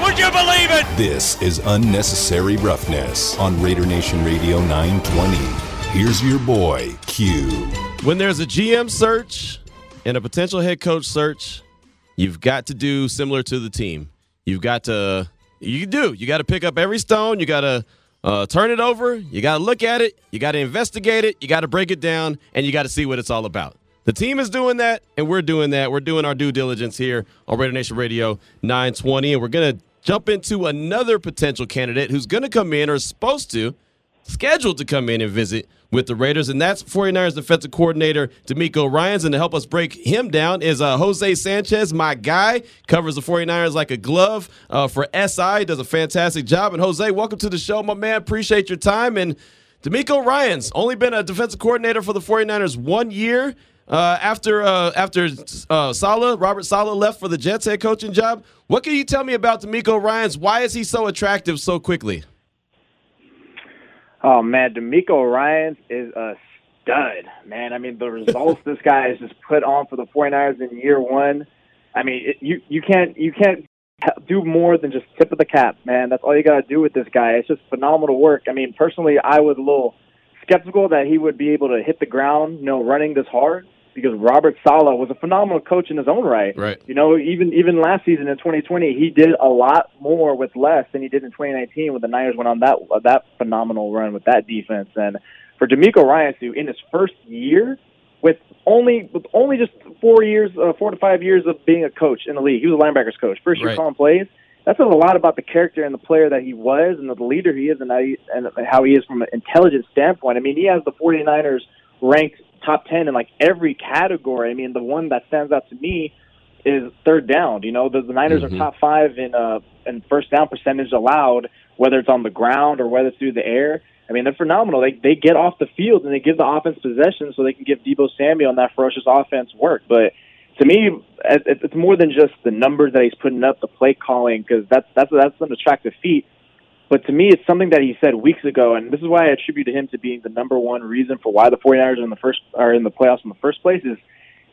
Would you believe it? This is unnecessary roughness on Raider Nation Radio 920. Here's your boy, Q. When there's a GM search and a potential head coach search, you've got to do similar to the team. You've got to, you do, you got to pick up every stone. You got to uh, turn it over. You got to look at it. You got to investigate it. You got to break it down, and you got to see what it's all about. The team is doing that, and we're doing that. We're doing our due diligence here on Raider Nation Radio 920, and we're going to jump into another potential candidate who's going to come in or is supposed to, scheduled to come in and visit with the Raiders, and that's 49ers defensive coordinator DeMeco Ryans. And to help us break him down is uh, Jose Sanchez, my guy, covers the 49ers like a glove uh, for SI, does a fantastic job. And Jose, welcome to the show, my man. Appreciate your time. And DeMeco Ryans, only been a defensive coordinator for the 49ers one year. Uh, after uh, after uh, Saleh, Robert Saleh left for the Jets head coaching job, what can you tell me about DeMeco Ryans? Why is he so attractive so quickly? Oh man, DeMeco Ryans is a stud, man. I mean, the results this guy has just put on for the 49ers in year one. I mean, it, you you can't you can't do more than just tip of the cap, man. That's all you got to do with this guy. It's just phenomenal work. I mean, personally, I was a little skeptical that he would be able to hit the ground, you know, running this hard because Robert Saleh was a phenomenal coach in his own right. Right. You know, even even last season in 2020, he did a lot more with less than he did in 2019 when the Niners went on that that phenomenal run with that defense. And for DeMeco Ryans to in his first year with only with only just four years, uh, four to five years of being a coach in the league, he was a linebackers coach. First year Right. calling plays. That says a lot about the character and the player that he was and the leader he is and how he, and how he is from an intelligence standpoint. I mean, he has the 49ers ranked top 10 in like every category. I mean, the one that stands out to me is third down. You know, the, the Niners Mhm. are top five in uh in first down percentage allowed, whether it's on the ground or whether it's through the air. I mean, they're phenomenal. They they get off the field and they give the offense possession so they can give Debo Samuel and that ferocious offense work. But to me, it- it's more than just the numbers that he's putting up, the play calling, because that's that's that's an attractive feat. But to me, it's something that he said weeks ago, and this is why I attribute to him to being the number one reason for why the 49ers are in the first are in the playoffs in the first place. Is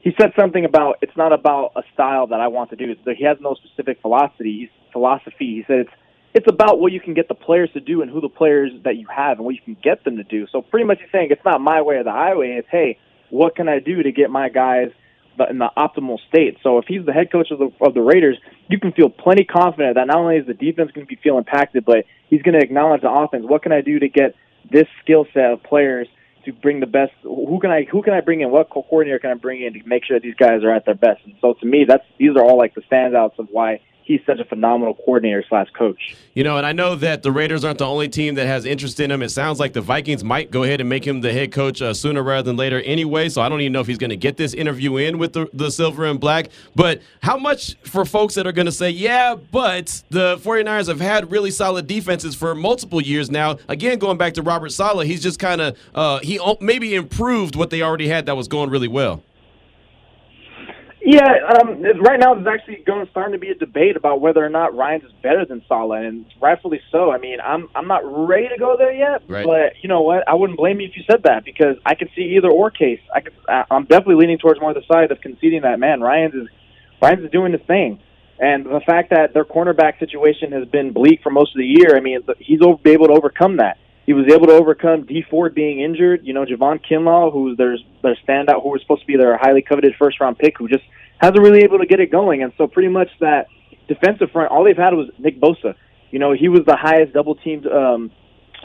he said something about it's not about a style that I want to do. It's that he has no specific philosophy. Philosophy. He said it's it's about what you can get the players to do and who the players that you have and what you can get them to do. So pretty much he's saying it's not my way or the highway. It's hey, what can I do to get my guys the- in the optimal state? So if he's the head coach of the of the Raiders, you can feel plenty confident that not only is the defense going to be feel impacted, but he's going to acknowledge the offense. What can I do to get this skill set of players to bring the best? Who can I who can I bring in? What coordinator can I bring in to make sure that these guys are at their best? And so to me, that's these are all like the standouts of why he's such a phenomenal coordinator slash coach. You know, and I know that the Raiders aren't the only team that has interest in him. It sounds like the Vikings might go ahead and make him the head coach uh, sooner rather than later anyway. So I don't even know if he's going to get this interview in with the, the silver and black. But how much for folks that are going to say, yeah, but the 49ers have had really solid defenses for multiple years now. Again, going back to Robert Saleh, he's just kind of, uh, he maybe improved what they already had that was going really well. Yeah, um, right now there's actually going starting to be a debate about whether or not Ryans is better than Saleh, and rightfully so. I mean, I'm I'm not ready to go there yet, Right. but you know what? I wouldn't blame you if you said that because I could see either or case. I could, I'm definitely leaning towards more the side of conceding that man Ryans is Ryans is doing his thing, and the fact that their cornerback situation has been bleak for most of the year. I mean, he's able to overcome that. He was able to overcome Dee Ford being injured. You know, Javon Kinlaw, who's their their standout, who was supposed to be their highly coveted first round pick, who just hasn't really able to get it going. And so pretty much that defensive front, all they've had was Nick Bosa. You know, he was the highest double teamed um,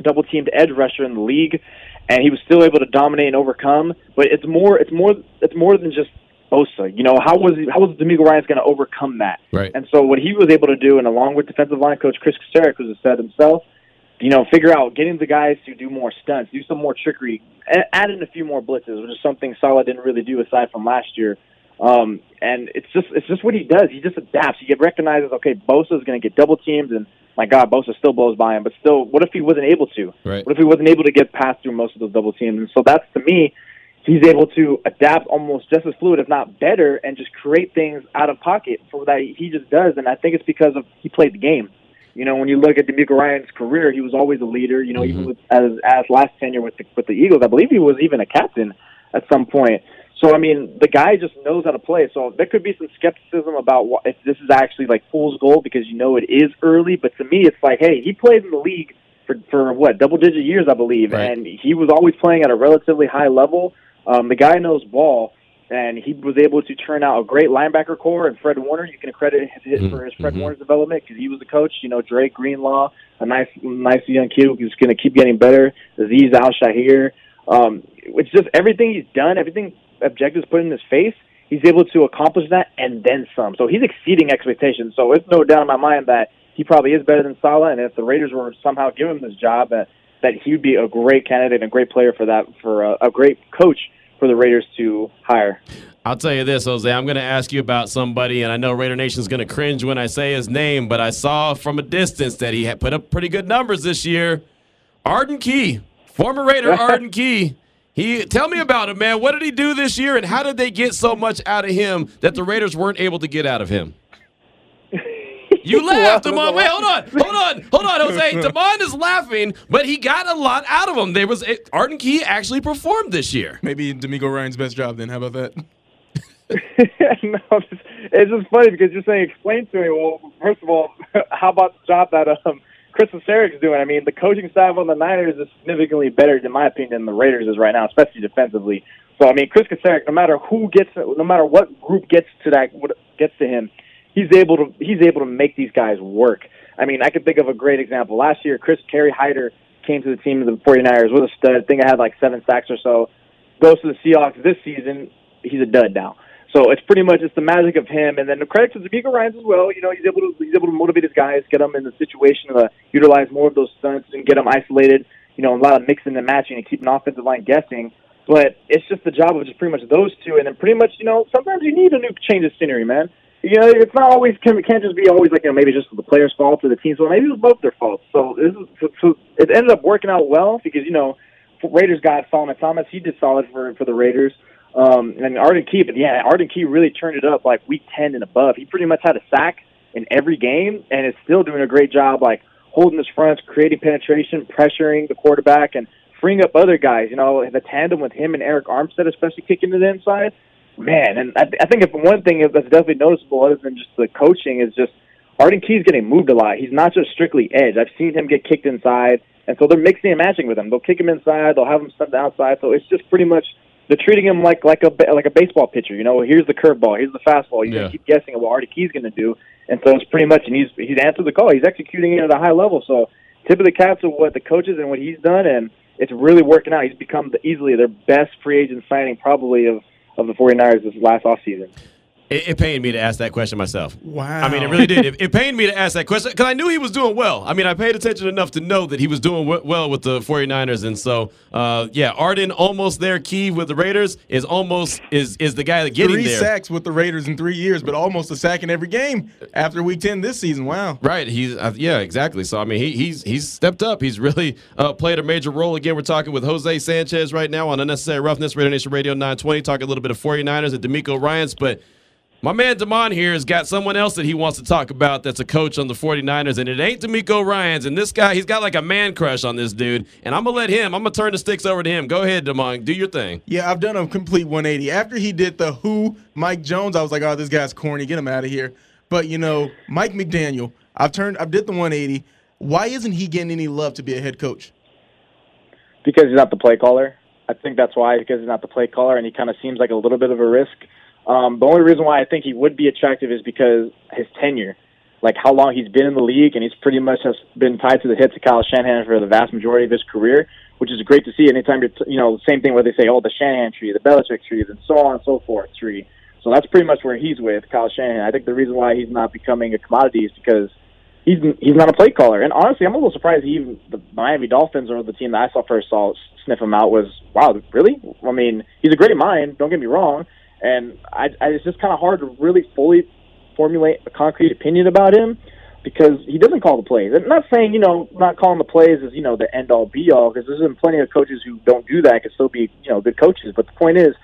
double teamed edge rusher in the league, and he was still able to dominate and overcome. But it's more it's more it's more than just Bosa. You know, how was he, how was DeMeco Ryans going to overcome that? Right. And so what he was able to do, and along with defensive line coach Kris Kocurek, who's said himself, you know, figure out getting the guys to do more stunts, do some more trickery, and add in a few more blitzes, which is something Saleh didn't really do aside from last year. Um, and it's just it's just what he does. He just adapts. He recognizes, okay, Bosa is going to get double teamed, and my God, Bosa still blows by him. But still, what if he wasn't able to? Right. What if he wasn't able to get past through most of those double teams? And so that's to me, he's able to adapt almost just as fluid, if not better, and just create things out of pocket for that he just does. And I think it's because of he played the game. You know, when you look at DeMeco Ryan's career, he was always a leader. You know, Mhm. even with as as last tenure with the, with the Eagles, I believe he was even a captain at some point. So I mean, the guy just knows how to play. So there could be some skepticism about what, if this is actually like fool's gold because you know it is early. But to me, it's like, hey, he played in the league for for what double digit years, I believe, Right. and he was always playing at a relatively high level. Um, the guy knows ball, and he was able to turn out a great linebacker core. And Fred Warner, you can credit him for his Fred Mhm. Warner's development because he was the coach. You know, Dre Greenlaw, a nice, nice young kid who's going to keep getting better. Azeez Al-Shaair. Um, it's just everything he's done, everything objectives put in his face. He's able to accomplish that and then some. So he's exceeding expectations. So it's no doubt in my mind that he probably is better than Saleh. And if the Raiders were somehow give him this job, that that he would be a great candidate and a great player for that, for a, a great coach for the Raiders to hire. I'll tell you this, Jose. I'm going to ask you about somebody, and I know Raider Nation's going to cringe when I say his name, but I saw from a distance that he had put up pretty good numbers this year. Arden Key, former Raider Arden Key. He tell me about him, man. What did he do this year, and how did they get so much out of him that the Raiders weren't able to get out of him? You laughed, Well, Damon. Wait, hold on, hold on, hold on, Jose. Damon is laughing, but he got a lot out of him. There was Arden Key actually performed this year. Maybe DeMeco Ryan's best job. Then how about that? no, it's just, it's just funny because you're saying explain to me. Well, first of all, how about the job that um, Chris Sarik's doing? I mean, the coaching staff on the Niners is significantly better, in my opinion, than the Raiders is right now, especially defensively. So, I mean, Kris Kocurek, no matter who gets, no matter what group gets to that, what gets to him, he's able to he's able to make these guys work. I mean, I can think of a great example. Last year, Chris Kerry Hyder came to the team of the 49ers with a stud. I think I had like seven sacks or so. Goes to the Seahawks this season. He's a dud now. So it's pretty much it's the magic of him, and then the credit to DeMeco Ryans as well. You know, he's able to he's able to motivate his guys, get them in the situation to utilize more of those stunts and get them isolated. You know, a lot of mixing and matching and keeping offensive line guessing. But it's just the job of just pretty much those two, and then pretty much you know sometimes you need a new change of scenery, man. You know, it's not always can can't just be always like you know maybe just the players' fault or the team's fault. Maybe it was both their faults. So this is so, it ended up working out well because you know Raiders got Solomon Thomas. He did solid for for the Raiders. Um, and Arden Key, but yeah, Arden Key really turned it up like week 10 and above. He pretty much had a sack in every game and is still doing a great job, like holding his fronts, creating penetration, pressuring the quarterback, and freeing up other guys. You know, the tandem with him and Arik Armstead, especially kicking to the inside. Man, and I, I think if one thing that's definitely noticeable, other than just the coaching, is just Arden Key's getting moved a lot. He's not just strictly edge. I've seen him get kicked inside, and so they're mixing and matching with him. They'll kick him inside, they'll have him step outside. So it's just pretty much they're treating him like like a like a baseball pitcher. You know, here's the curveball, here's the fastball. You Yeah. keep guessing what Artie Key's going to do, and so it's pretty much and he's he's answered the call. He's executing it at a high level. So tip of the cap to what the coaches and what he's done, and it's really working out. He's become the, easily their best free agent signing probably of of the 49ers this last offseason. It, it pained me to ask that question myself. Wow. I mean, it really did. It, it pained me to ask that question because I knew he was doing well. I mean, I paid attention enough to know that he was doing w- well with the 49ers. And so, uh, yeah, Arden almost there. Key with the Raiders is almost is is the guy that getting three there. sacks with the Raiders in three years, but almost a sack in every game after Week Ten this season. Wow. Right. He's uh, yeah, exactly. So I mean, he, he's he's stepped up. He's really uh, played a major role. Again, we're talking with Jose Sanchez right now on Unnecessary Roughness, Radio Nation Radio 920, talking a little bit of 49ers and DeMeco Ryans, but my man Damon here has got someone else that he wants to talk about that's a coach on the 49ers, and it ain't DeMeco Ryans. And this guy, he's got like a man crush on this dude. And I'm going to let him, I'm going to turn the sticks over to him. Go ahead, Damon. Do your thing. Yeah, I've done a complete 180. After he did the Who Mike Jones, I was like, oh, this guy's corny. Get him out of here. But you know, Mike McDaniel, I've turned, I did the 180. Why isn't he getting any love to be a head coach? because he's not the play caller. I think that's why because he's not the play caller, and he kind of seems like a little bit of a risk. Um, the only reason why I think he would be attractive is because his tenure, like how long he's been in the league, and he's pretty much has been tied to the hip to Kyle Shanahan for the vast majority of his career, which is great to see. Anytime you're, t- you know, the same thing where they say, oh, the Shanahan tree, the Belichick tree, and so on and so forth tree. So that's pretty much where he's with Kyle Shanahan. I think the reason why he's not becoming a commodity is because he's he's not a play caller. And honestly, I'm a little surprised he even the Miami Dolphins or the team that I saw first saw sniff him out was wow, really? I mean, he's a great mind. Don't get me wrong. And I, I, it's just kind of hard to really fully formulate a concrete opinion about him because he doesn't call the plays. I'm not saying, you know, not calling the plays is, you know, the end all be all because there's been plenty of coaches who don't do that, can still be, you know, good coaches. But the point is,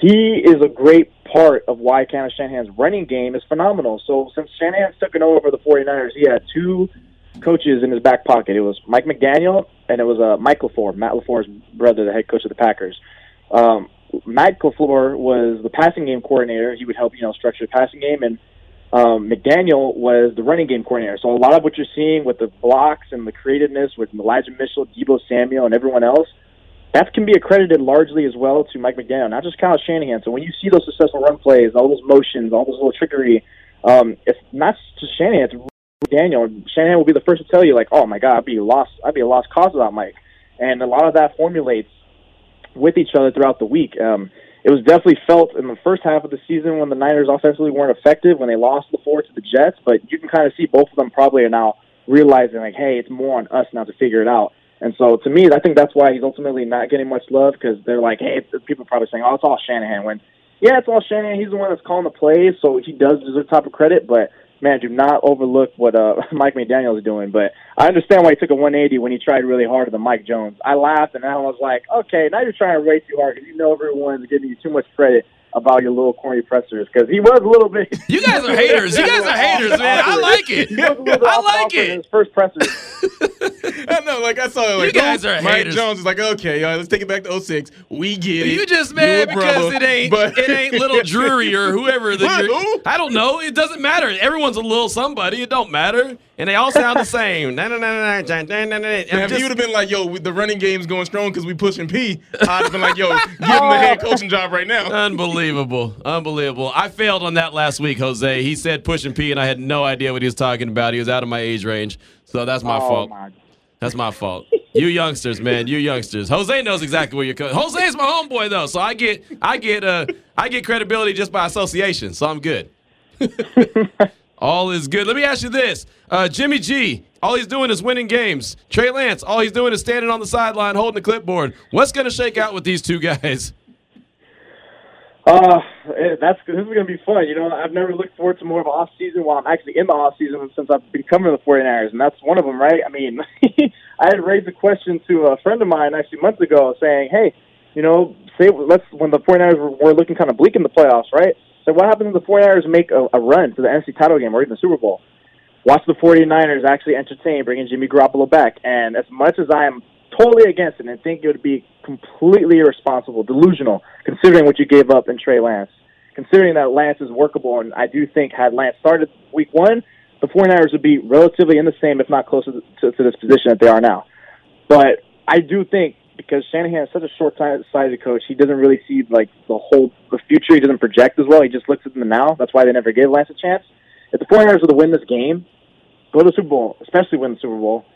he is a great part of why Kyle Shanahan's running game is phenomenal. So since Shanahan's taken over the 49ers, he had two coaches in his back pocket. It was Mike McDaniel and it was uh, Mike LaFleur, Matt LaFleur's brother, the head coach of the Packers. Um, Mike LaFleur was the passing game coordinator. He would help, you know, structure the passing game. And um, McDaniel was the running game coordinator. So a lot of what you're seeing with the blocks and the creativeness with Elijah Mitchell, Debo Samuel, and everyone else, that can be accredited largely as well to Mike McDaniel, not just Kyle Shanahan. So when you see those successful run plays, all those motions, all those little trickery, um, it's not just Shanahan, it's Daniel. Shanahan will be the first to tell you, like, oh my God, I'd be lost, I'd be a lost cause without Mike. And a lot of that formulates with each other throughout the week. Um, it was definitely felt in the first half of the season when the Niners offensively weren't effective when they lost the four to the Jets, but you can kind of see both of them probably are now realizing like, hey, it's more on us now to figure it out. And so to me, I think that's why he's ultimately not getting much love because they're like, hey, people are probably saying, oh, it's all Shanahan. When yeah, it's all Shanahan. He's the one that's calling the plays, so he does deserve type of credit. But man, do not overlook what uh, Mike McDaniel is doing. But I understand why he took a 180 when he tried really hard than Mike Jones. I laughed and I was like, okay, now you're trying way too hard because you know everyone's giving you too much credit about your little corny pressers because he was a little bit. You guys are haters. You guys are haters, man. I like it. I like it. His first presser. I know, like I saw it. Like, You guys oh, are Mike haters. Jones is like, okay, all right, let's take it back to 06. We get it. You just mad a because brother, it ain't but- it ain't little Drury or whoever that What? you're, Who? I don't know. It doesn't matter. Everyone's a little somebody. It don't matter, and they all sound the same. Na, na, na, na, na, na, na, na. Now, I'm if you would have been like, yo, the running game's going strong because we pushing P, I'd have been like, yo, give him the head coaching job right now. Unbelievable. Unbelievable. I failed on that last week, Jose. He said pushing P, and I had no idea what he was talking about. He was out of my age range. So that's my oh fault. my That's my fault. You youngsters, man. You youngsters. Jose knows exactly where you're coming. Jose is my homeboy though, so I get I get uh I get credibility just by association. So I'm good. all is good. Let me ask you this. Uh, Jimmy G, all he's doing is winning games. Trey Lance, all he's doing is standing on the sideline holding the clipboard. What's gonna shake out with these two guys? Uh, eh, that's this is going to be fun. You know, I've never looked forward to more of an off season while I'm actually in the off season since I've been covering the 49ers, and that's one of them, right? I mean, I had raised a question to a friend of mine actually months ago, saying, "Hey, you know, say let's when the 49ers were, were looking kind of bleak in the playoffs, right? So what happens if the 49ers make a, a run to the NFC title game or even the Super Bowl? Watch the 49ers actually entertain bringing Jimmy Garoppolo back, and as much as I am totally against it and think it would be completely irresponsible, delusional, considering what you gave up in Trey Lance. Considering that Lance is workable, and I do think had Lance started week one, the 49ers would be relatively in the same, if not closer to, to this position that they are now. But I do think because Shanahan is such a short-sighted coach, he doesn't really see like the whole the future. He doesn't project as well. He just looks at the now. That's why they never gave Lance a chance. If the 49ers were to win this game, go to the Super Bowl, especially win the Super Bowl,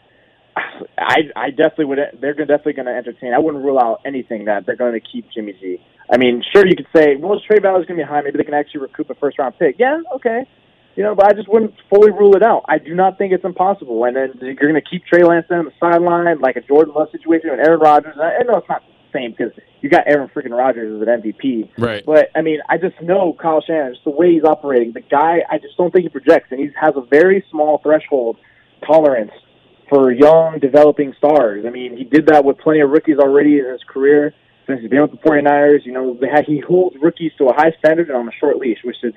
I I definitely would. They're definitely going to entertain. I wouldn't rule out anything that they're going to keep Jimmy G. I mean, sure you could say, well, his trade value is going to be high. Maybe they can actually recoup a first round pick. Yeah, okay. You know, but I just wouldn't fully rule it out. I do not think it's impossible. And then you're going to keep Trey Lance on the sideline like a Jordan Love situation and Aaron Rodgers. I I know it's not the same because you got Aaron freaking Rodgers as an MVP. Right. But I mean, I just know Kyle Shanahan, just the way he's operating. The guy, I just don't think he projects, and he has a very small threshold tolerance for young, developing stars. I mean, he did that with plenty of rookies already in his career. Since he's been with the 49ers, you know, they had, he holds rookies to a high standard and on a short leash, which is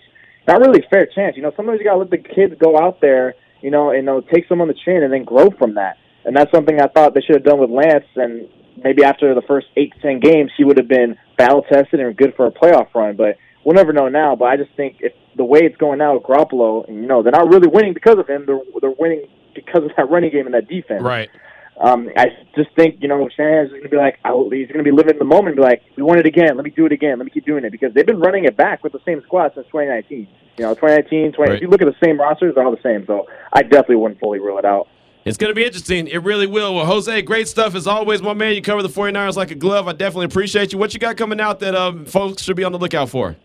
not really a fair chance. You know, sometimes you got to let the kids go out there, you know, and you know, take some on the chin and then grow from that. And that's something I thought they should have done with Lance. And maybe after the first eight, ten games, he would have been battle tested and good for a playoff run. But we'll never know now. But I just think if the way it's going now with Garoppolo, and you know, they're not really winning because of him. They're they're winning because of that running game and that defense. Right. Um, I just think you know Shanahan's going to be like, oh, he's going to be living in the moment, and be like, we want it again. Let me do it again. Let me keep doing it because they've been running it back with the same squad since 2019. You know, 2019, 20. Right. If you look at the same rosters, they're all the same. So I definitely wouldn't fully rule it out. It's going to be interesting. It really will. Well, Jose, great stuff as always, my man. You cover the 49ers like a glove. I definitely appreciate you. What you got coming out that um, folks should be on the lookout for?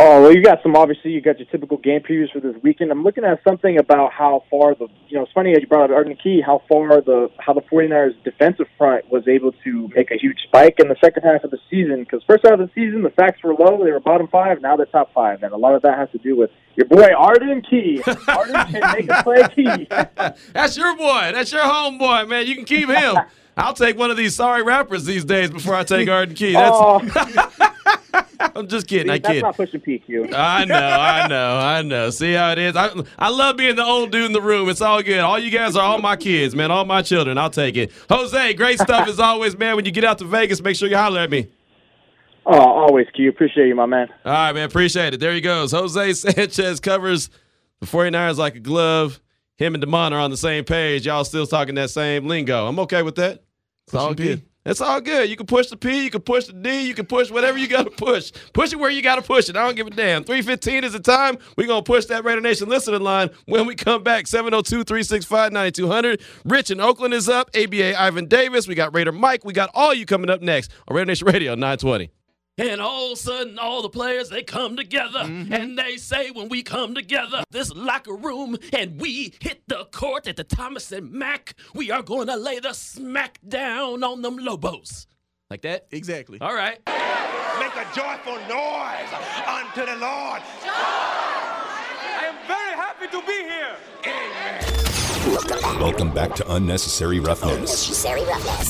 Oh well, you got some. Obviously, you got your typical game previews for this weekend. I'm looking at something about how far the. You know, it's funny that you brought up Arden Key. How far the how the 49ers defensive front was able to make a huge spike in the second half of the season. Because first half of the season, the sacks were low. They were bottom five. Now they're top five, and a lot of that has to do with your boy Arden Key. Arden can make a play key. That's your boy. That's your homeboy, man. You can keep him. I'll take one of these sorry rappers these days before I take Arden Key. That's, Oh, I'm just kidding. I that's kid. not pushing PQ. I know, I know, I know. See how it is. I, I love being the old dude in the room. It's all good. All you guys are all my kids, man. All my children. I'll take it. Jose, great stuff as always, man. When you get out to Vegas, make sure you holler at me. Oh, always Q. Appreciate you, my man. All right, man. Appreciate it. There he goes. Jose Sanchez covers the 49ers like a glove. Him and Demond are on the same page. Y'all still talking that same lingo. I'm okay with that. It's all good. P. It's all good. You can push the P, you can push the D, you can push whatever you got to push. Push it where you got to push it. I don't give a damn. 315 is the time. We're going to push that Raider Nation listening line when we come back. 702 365 9200. Rich in Oakland is up. ABA Ivan Davis. We got Raider Mike. We got all you coming up next on Raider Nation Radio 920. And all of a sudden, all the players they come together mm-hmm. and they say, when we come together, this locker room and we hit the court at the Thomas and Mack, we are going to lay the smack down on them Lobos. Like that? Exactly. All right. Make a joyful noise unto the Lord. Joy! I am very happy to be here. Welcome back to Unnecessary Roughness.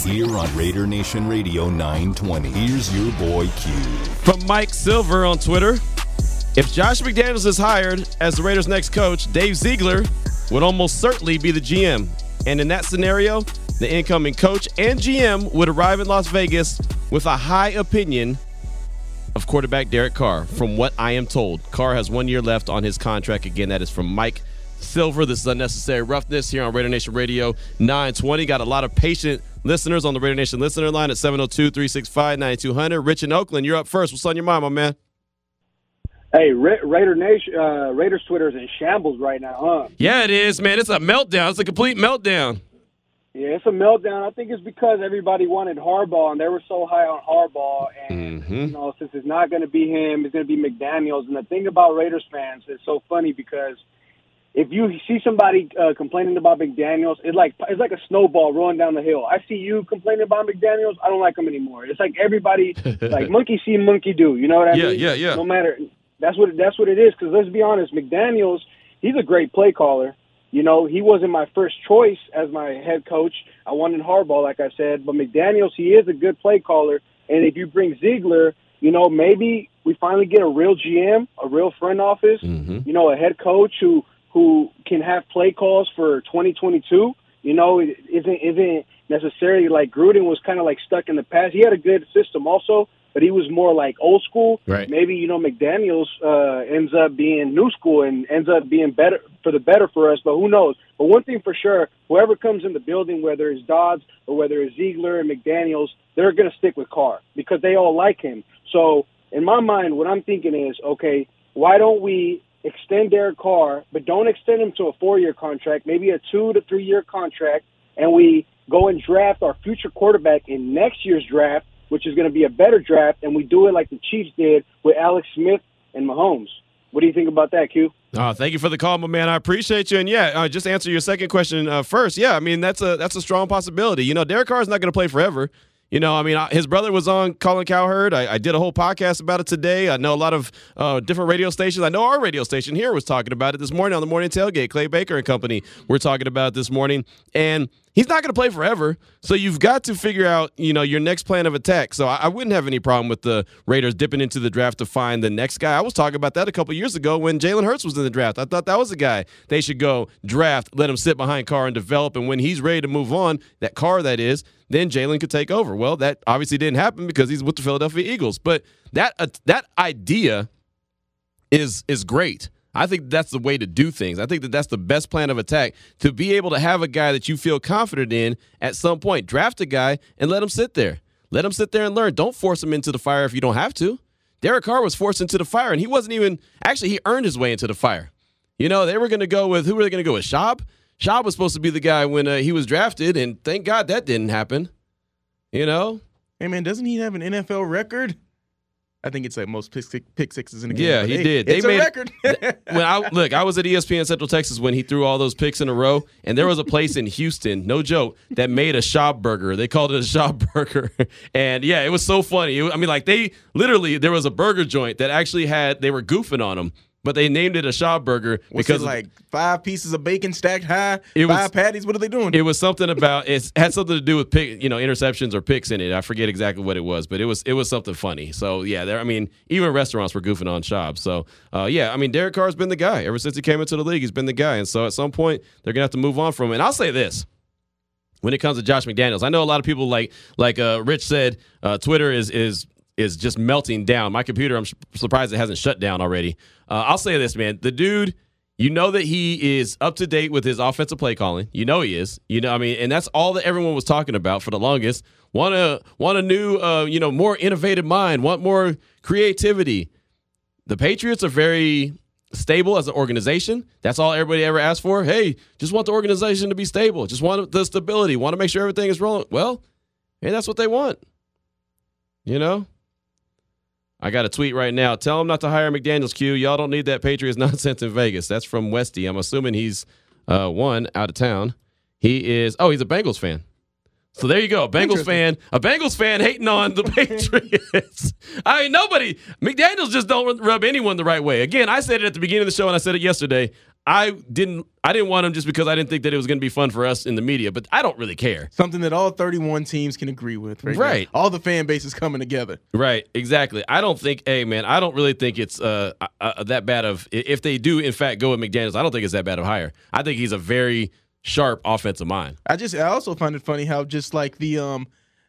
Here on Raider Nation Radio 920. Here's your boy Q. From Mike Silver on Twitter. If Josh McDaniels is hired as the Raiders' next coach, Dave Ziegler would almost certainly be the GM. And in that scenario, the incoming coach and GM would arrive in Las Vegas with a high opinion of quarterback Derek Carr, from what I am told. Carr has one year left on his contract. Again, that is from Mike Silver. This is Unnecessary Roughness here on Raider Nation Radio 920. Got a lot of patient listeners on the Raider Nation listener line at 702 365 9200. Rich in Oakland, you're up first. What's on your mind, my man? Hey, Ra- Raider Nation, uh, Raiders Twitter is in shambles right now, huh? Yeah, it is, man. It's a meltdown. It's a complete meltdown. Yeah, it's a meltdown. I think it's because everybody wanted Harbaugh, and they were so high on Harbaugh. And Mm-hmm. you know, since it's not going to be him, it's going to be McDaniels. And the thing about Raiders fans is so funny because if you see somebody uh, complaining about McDaniels, it's like it's like a snowball rolling down the hill. I see you complaining about McDaniels, I don't like him anymore. It's like everybody, like monkey see, monkey do. You know what I Yeah, mean? yeah, yeah. Yeah. No matter that's what that's what it is. Because let's be honest, McDaniels he's a great play caller. You know, he wasn't my first choice as my head coach. I wanted Harbaugh, like I said, but McDaniels he is a good play caller. And if you bring Ziegler, you know, maybe we finally get a real GM, a real front office, you know, a head coach who who can have play calls for 2022. You know, it isn't isn't necessarily like Gruden was kind of like stuck in the past. He had a good system also, but he was more like old school. Right. Maybe you know McDaniels uh, ends up being new school and ends up being better for the better for us. But who knows? But one thing for sure, whoever comes in the building, whether it's Dodds or whether it's Ziegler and McDaniels, they're going to stick with Carr because they all like him. So in my mind, what I'm thinking is, okay, why don't we extend Derek Carr, but don't extend him to a four-year contract, maybe a two to three-year contract, and we go and draft our future quarterback in next year's draft, which is going to be a better draft, and we do it like the Chiefs did with Alex Smith and Mahomes. What do you think about that, Q? Oh, thank you for the call, my man. I appreciate you. And yeah, uh, just answer your second question uh, first. Yeah, I mean that's a that's a strong possibility. You know, Derek Carr is not going to play forever. You know, I mean, his brother was on Colin Cowherd. I, I did a whole podcast about it today. I know a lot of uh, different radio stations. I know our radio station here was talking about it this morning on the morning tailgate. Clay Baker and company were talking about it this morning, and he's not going to play forever. So you've got to figure out, you know, your next plan of attack. So I, I wouldn't have any problem with the Raiders dipping into the draft to find the next guy. I was talking about that a couple years ago when Jalen Hurts was in the draft. I thought that was the guy they should go draft, let him sit behind Carr and develop. And when he's ready to move on, that Carr that is, then Jalen could take over. Well, that obviously didn't happen because he's with the Philadelphia Eagles. But that uh, that idea is is great. I think that's the way to do things. I think that that's the best plan of attack to be able to have a guy that you feel confident in at some point. Draft a guy and let him sit there. Let him sit there and learn. Don't force him into the fire if you don't have to. Derek Carr was forced into the fire, and he wasn't even actually he earned his way into the fire. You know, they were going to go with who were they going to go with? Schaub. Schaub was supposed to be the guy when uh, he was drafted, and thank God that didn't happen. You know, Hey man, doesn't he have an NFL record? I think it's like most pick, six, pick sixes in a game. Yeah, he did. It's They a record. when I look, I was at ESPN Central Texas when he threw all those picks in a row, and there was a place in Houston, no joke, that made a Schaub burger. They called it a Schaub burger, and yeah, it was so funny. It- I mean, like they literally there was a burger joint that actually had they were goofing on them, but they named it a Schaub burger because it like five pieces of bacon stacked high, It was- five patties. What are they doing? it was something about it had something to do with pick, you know, interceptions or picks in it. I forget exactly what it was, but it was it was something funny. So yeah, there. I mean, even restaurants were goofing on Schaub. So uh, yeah, I mean, Derek Carr's been the guy ever since he came into the league. He's been the guy, and so at some point they're gonna have to move on from him. And I'll say this. When it comes to Josh McDaniels, I know a lot of people like like uh, Rich said, uh, Twitter is is is just melting down. My computer, I'm surprised it hasn't shut down already. Uh, I'll say this, man. The dude, you know that he is up to date with his offensive play calling. You know he is. You know, I mean, and that's all that everyone was talking about for the longest. Want a want a new, uh, you know, more innovative mind. Want more creativity. The Patriots are very stable as an organization. That's all everybody ever asked for. Hey, just want the organization to be stable. Just want the stability. Want to make sure everything is rolling. Well, hey, that's what they want. You know. I got a tweet right now. Tell him not to hire McDaniels Q. Y'all don't need that Patriots nonsense in Vegas. That's from Westy. I'm assuming he's uh, one out of town. He is. Oh, he's a Bengals fan. So there you go, a Bengals fan, a Bengals fan hating on the Patriots. I mean, nobody. McDaniels just don't rub anyone the right way. Again, I said it at the beginning of the show, and I said it yesterday. I didn't. I didn't want him just because I didn't think that it was going to be fun for us in the media. But I don't really care. Something that all 31 teams can agree with. Right. Right. All the fan bases coming together. Right, exactly. I don't think, hey man, I don't really think it's uh, uh that bad of if they do in fact go with McDaniels. I don't think it's that bad of hire. I think he's a very sharp offensive mind. I just I also find it funny how just like the um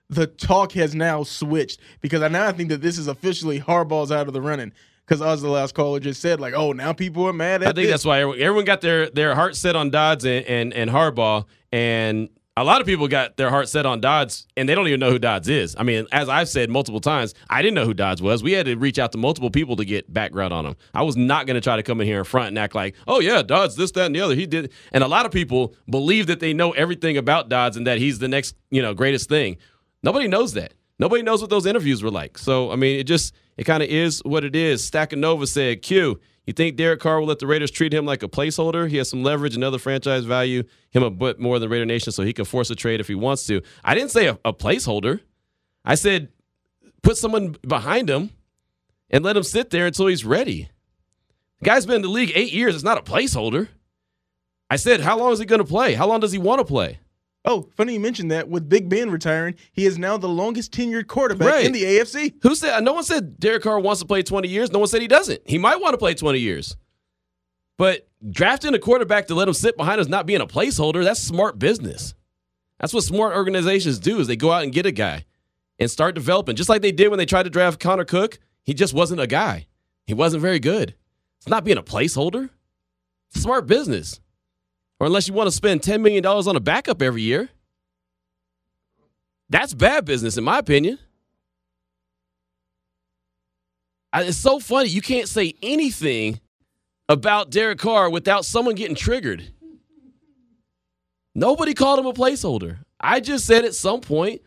the talk has now switched because I now think that this is officially Harbaugh's out of the running because as the last caller just said like oh now people are mad at I think this. that's why everyone, everyone got their their heart set on Dodds and, and and Harbaugh, and a lot of people got their heart set on Dodds, and they don't even know who Dodds is. I mean, as I've said multiple times, I didn't know who Dodds was. We had to reach out to multiple people to get background on him. I was not going to try to come in here in front and act like, oh yeah, Dodds, this, that, and the other. He did, and a lot of people believe that they know everything about Dodds and that he's the next, you know, greatest thing. Nobody knows that. Nobody knows what those interviews were like. So I mean, it just it kind of is what it is. Stackanova said, "Q, you think Derek Carr will let the Raiders treat him like a placeholder? He has some leverage and other franchise value, him a bit more than Raider Nation, so he can force a trade if he wants to." I didn't say a, a placeholder. I said put someone behind him and let him sit there until he's ready. The guy's been in the league eight years. It's not a placeholder. I said, how long is he going to play? How long does he want to play? Oh funny you mentioned that with Big Ben retiring he is now the longest tenured quarterback Right. in the AFC. Who said? No one said Derek Carr wants to play 20 years. No one said he doesn't. He might want to play 20 years. But drafting a quarterback to let him sit behind us not being a placeholder, that's smart business. That's what smart organizations do is they go out and get a guy and start developing. Just like they did when they tried to draft Connor Cook. He just wasn't a guy. He wasn't very good. It's not being a placeholder. It's smart business. Or unless you want to spend $10 million on a backup every year. That's bad business, in my opinion. It's so funny. You can't say anything about Derek Carr without someone getting triggered. Nobody called him a placeholder. I just said at some point,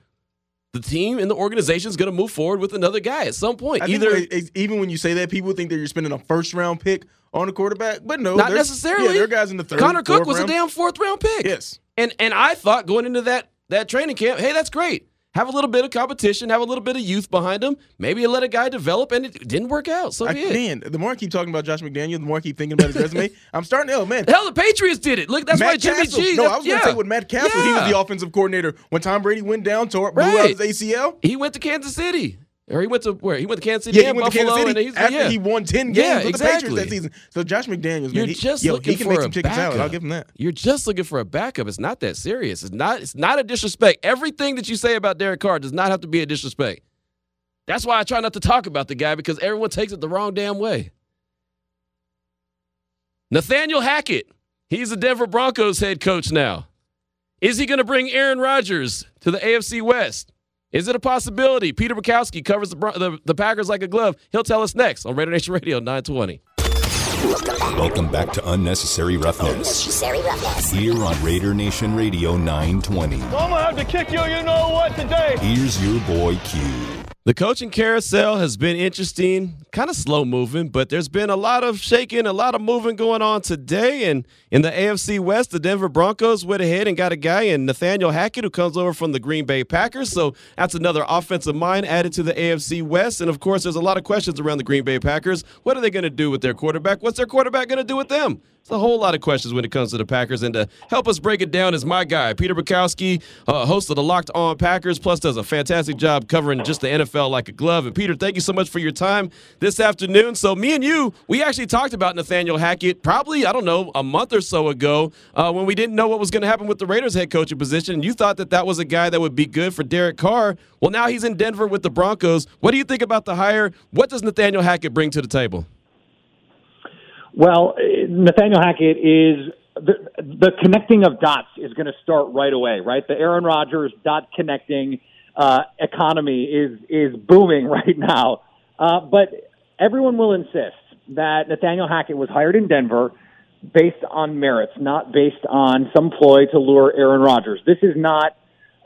the team and the organization is going to move forward with another guy at some point. I Either even when you say that, people think that you're spending a first round pick on a quarterback, but no, not necessarily. Yeah, there are guys in the third. Connor Cook was round. a damn fourth round pick. Yes. And and I thought going into that that training camp, hey, that's great. Have a little bit of competition, have a little bit of youth behind him. Maybe you let a guy develop, and it didn't work out. So I, be man, the more I keep talking about Josh McDaniel, the more I keep thinking about his resume. I'm starting to, oh man, Hell, the Patriots did it. Look, that's Matt why Jimmy Castle. G. No, I was going to say with Matt Cassel, he was the offensive coordinator when Tom Brady went down, tore blew out his ACL. He went to Kansas City, or he went to where? He went to Kansas City Yeah, he went to Kansas City after yeah. he won ten games Yeah, with the. Patriots that season. So Josh McDaniels, man, You're he, just yo, looking he can for make some chicken salad. I'll give him that. You're just looking for a backup. It's not that serious. It's not. It's not a disrespect. Everything that you say about Derek Carr does not have to be a disrespect. That's why I try not to talk about the guy because everyone takes it the wrong damn way. Nathaniel Hackett, he's the Denver Broncos head coach now. Is he going to bring Aaron Rodgers to the AFC West? Is it a possibility? Peter Bukowski covers the, the, the Packers like a glove. He'll tell us next on Raider Nation Radio 920. Welcome back to Unnecessary Roughness Unnecessary roughness. here on Raider Nation Radio 920. I'm gonna have to kick you, you know what, today. Here's your boy Q. The coaching carousel has been interesting, kind of slow moving, but there's been a lot of shaking, a lot of moving going on today. And in the AFC West, the Denver Broncos went ahead and got a guy in Nathaniel Hackett who comes over from the Green Bay Packers. So that's another offensive mind added to the AFC West. And of course, there's a lot of questions around the Green Bay Packers. What are they going to do with their quarterback? What's their quarterback going to do with them? It's a whole lot of questions when it comes to the Packers. And to help us break it down is my guy, Peter Bukowski, uh, host of the Locked On Packers, plus does a fantastic job covering just the NFL like a glove. And Peter, thank you so much for your time this afternoon. So, me and you, we actually talked about Nathaniel Hackett probably, I don't know, a month or so ago uh, when we didn't know what was going to happen with the Raiders head coaching position. And you thought that that was a guy that would be good for Derek Carr. Well, now he's in Denver with the Broncos. What do you think about the hire? What does Nathaniel Hackett bring to the table? Well, Nathaniel Hackett is the, the connecting of dots is going to start right away, right? The Aaron Rodgers dot connecting uh, economy is is booming right now, uh, but everyone will insist that Nathaniel Hackett was hired in Denver based on merits, not based on some ploy to lure Aaron Rodgers. This is not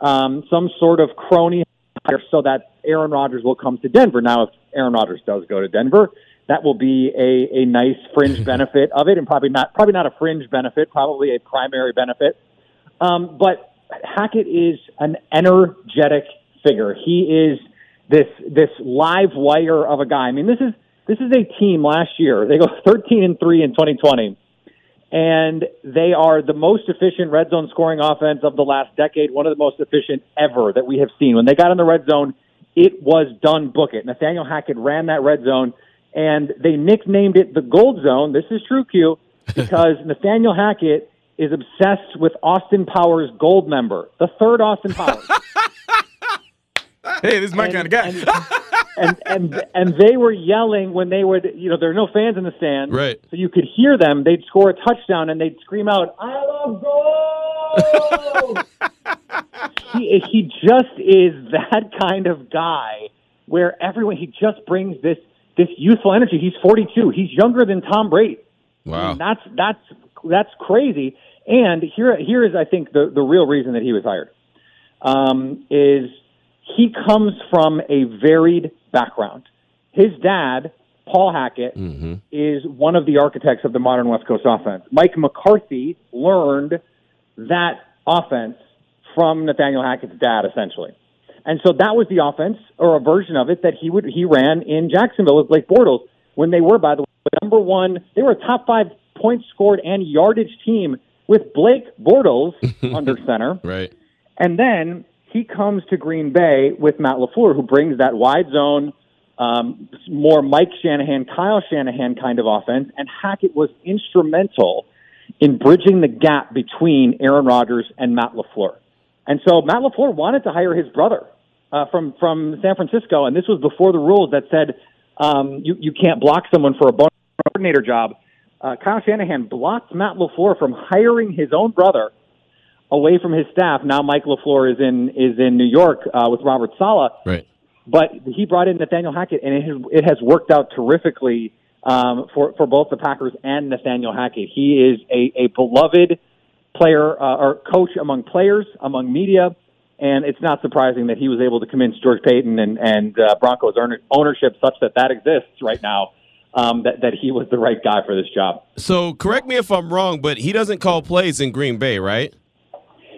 um, some sort of crony hire so that Aaron Rodgers will come to Denver. Now, if Aaron Rodgers does go to Denver, that will be a, a nice fringe benefit of it, and probably not probably not a fringe benefit, probably a primary benefit. Um, but Hackett is an energetic figure. He is this this live wire of a guy. I mean, this is this is a team last year. They go 13 and three in 2020, and they are the most efficient red zone scoring offense of the last decade. One of the most efficient ever that we have seen. When they got in the red zone, it was done. Book it. Nathaniel Hackett ran that red zone and they nicknamed it the Gold Zone. This is true, Q, because Nathaniel Hackett is obsessed with Austin Powers Goldmember, the third Austin Powers. hey, this is my and, kind of guy. and, and, and and they were yelling when they would, you know, there are no fans in the stand, right? So you could hear them. They'd score a touchdown and they'd scream out, "I love gold!" he he just is that kind of guy where everyone he just brings this this youthful energy. He's 42. He's younger than Tom Brady. Wow, I mean, that's that's that's crazy. And here here is I think the the real reason that he was hired um, is he comes from a varied background. His dad, Paul Hackett, mm-hmm. is one of the architects of the modern West Coast offense. Mike McCarthy learned that offense from Nathaniel Hackett's dad, essentially. And so that was the offense or a version of it that he would he ran in Jacksonville with Blake Bortles when they were, by the way, number one. They were a top five points scored and yardage team with Blake Bortles under center. Right. And then he comes to Green Bay with Matt LaFleur, who brings that wide zone, um, more Mike Shanahan, Kyle Shanahan kind of offense. And Hackett was instrumental in bridging the gap between Aaron Rodgers and Matt LaFleur. And so Matt LaFleur wanted to hire his brother uh, from from San Francisco, and this was before the rules that said um, you you can't block someone for a coordinator job. Uh, Kyle Shanahan blocked Matt LaFleur from hiring his own brother away from his staff. Now Mike LaFleur is in is in New York uh, with Robert Saleh, Right. But he brought in Nathaniel Hackett, and it has, it has worked out terrifically um, for for both the Packers and Nathaniel Hackett. He is a, a beloved player uh, or coach among players, among media and it's not surprising that he was able to convince George Paton and, and uh, Broncos ownership such that that exists right now. Um, that, that he was the right guy for this job. So, correct me if I'm wrong, but he doesn't call plays in Green Bay, right?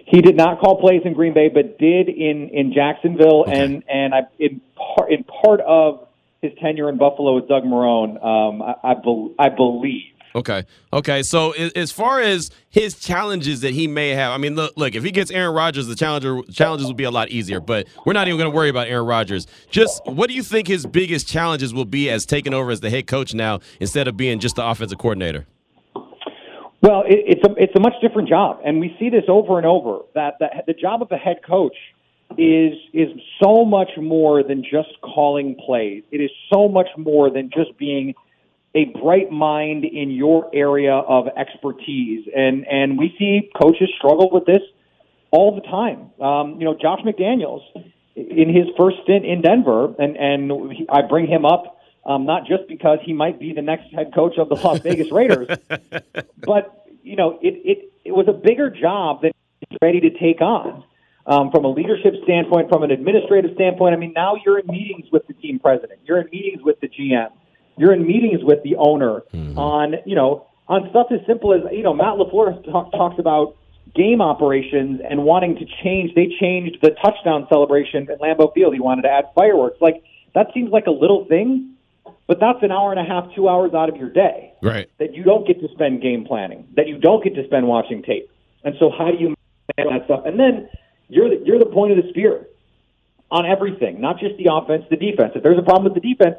He did not call plays in Green Bay, but did in in Jacksonville, okay. and and I, in part in part of his tenure in Buffalo with Doug Marrone, um, I, I, be, I believe. Okay. Okay. So as far as his challenges that he may have, I mean, look, look if he gets Aaron Rodgers, the challenger challenges will be a lot easier. But we're not even going to worry about Aaron Rodgers. Just what do you think his biggest challenges will be as taking over as the head coach now instead of being just the offensive coordinator? Well, it, it's a it's a much different job, and we see this over and over. That that the job of a head coach is is so much more than just calling plays. It is so much more than just being a bright mind in your area of expertise. And, and we see coaches struggle with this all the time. Um, you know, Josh McDaniels in his first stint in Denver, and, and he, I bring him up um, not just because he might be the next head coach of the Las Vegas Raiders, but, you know, it, it, it was a bigger job than he's ready to take on. um, from a leadership standpoint, from an administrative standpoint. I mean, now you're in meetings with the team president, you're in meetings with the GM, you're in meetings with the owner mm-hmm. on, you know, on stuff as simple as, you know, Matt LaFleur talk, talks about game operations and wanting to change. They changed the touchdown celebration at Lambeau Field. He wanted to add fireworks. Like that seems like a little thing, but that's an hour and a half, two hours out of your day. Right. That you don't get to spend game planning. That you don't get to spend watching tape. And so how do you manage that stuff? And then you're the, you're the point of the spear on everything, not just the offense, the defense. If there's a problem with the defense,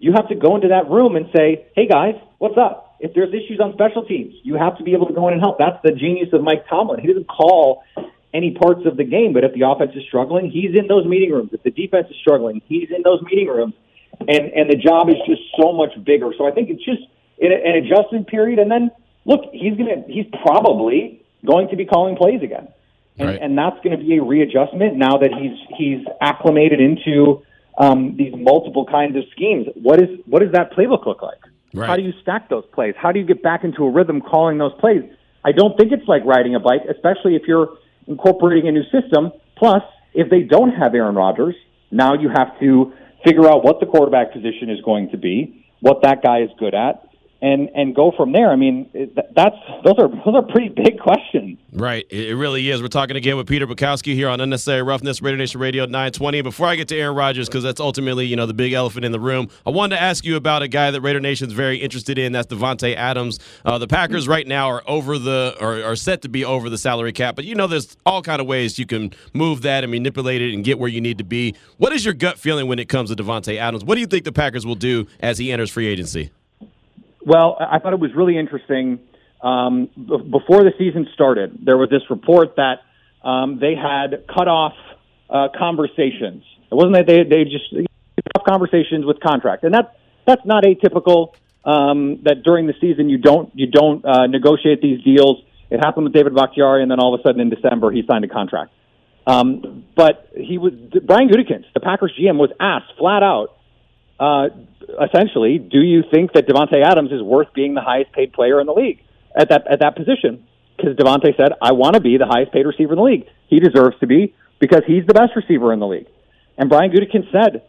you have to go into that room and say, "Hey guys, what's up?" If there's issues on special teams, you have to be able to go in and help. That's the genius of Mike Tomlin. He doesn't call any parts of the game, but if the offense is struggling, he's in those meeting rooms. If the defense is struggling, he's in those meeting rooms, and and the job is just so much bigger. So I think it's just an, an adjustment period, and then look, he's gonna he's probably going to be calling plays again, and, right. and that's going to be a readjustment now that he's he's acclimated into um, these multiple kinds of schemes. What is what does that playbook look like? Right. How do you stack those plays? How do you get back into a rhythm calling those plays? I don't think it's like riding a bike, especially if you're incorporating a new system. Plus, if they don't have Aaron Rodgers, now you have to figure out what the quarterback position is going to be, what that guy is good at, and and go from there. I mean, that's those are those are pretty big questions. Right, it really is. We're talking again with Peter Bukowski here on Unnecessary Roughness, Raider Nation Radio 920. before I get to Aaron Rodgers, because that's ultimately you know the big elephant in the room, I wanted to ask you about a guy that Raider Nation is very interested in. That's Davante Adams. Uh, the Packers right now are over the or are set to be over the salary cap, but you know there's all kind of ways you can move that and manipulate it and get where you need to be. What is your gut feeling when it comes to Davante Adams? What do you think the Packers will do as he enters free agency? Well, I thought it was really interesting. Um, b- before the season started, there was this report that um, they had cut off uh, conversations. It wasn't that they they just cut off conversations with contract, and that that's not atypical. Um, that during the season you don't you don't uh, negotiate these deals. It happened with David Bakhtiari, and then all of a sudden in December he signed a contract. Um, but he was Brian Gutekunst, the Packers GM, was asked flat out, uh, essentially, do you think that Davante Adams is worth being the highest paid player in the league at that at that position? Because Davante said, "I want to be the highest paid receiver in the league. He deserves to be because he's the best receiver in the league." And Brian Gutekunst said,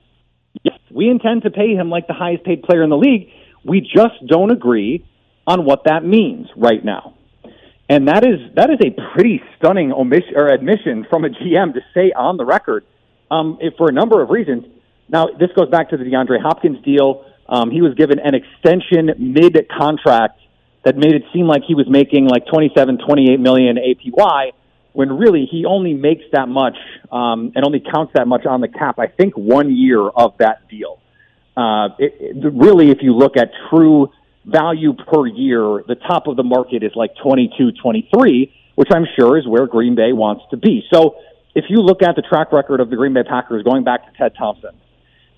"Yes, we intend to pay him like the highest paid player in the league. We just don't agree on what that means right now." And that is that is a pretty stunning omission or admission from a GM to say on the record um, for a number of reasons. Now, this goes back to the DeAndre Hopkins deal. Um, he was given an extension mid contract that made it seem like he was making like 27, 28 million APY when really he only makes that much um, and only counts that much on the cap, I think, one year of that deal. Uh, it, it, really, if you look at true value per year, the top of the market is like 22, 23, which I'm sure is where Green Bay wants to be. So if you look at the track record of the Green Bay Packers going back to Ted Thompson,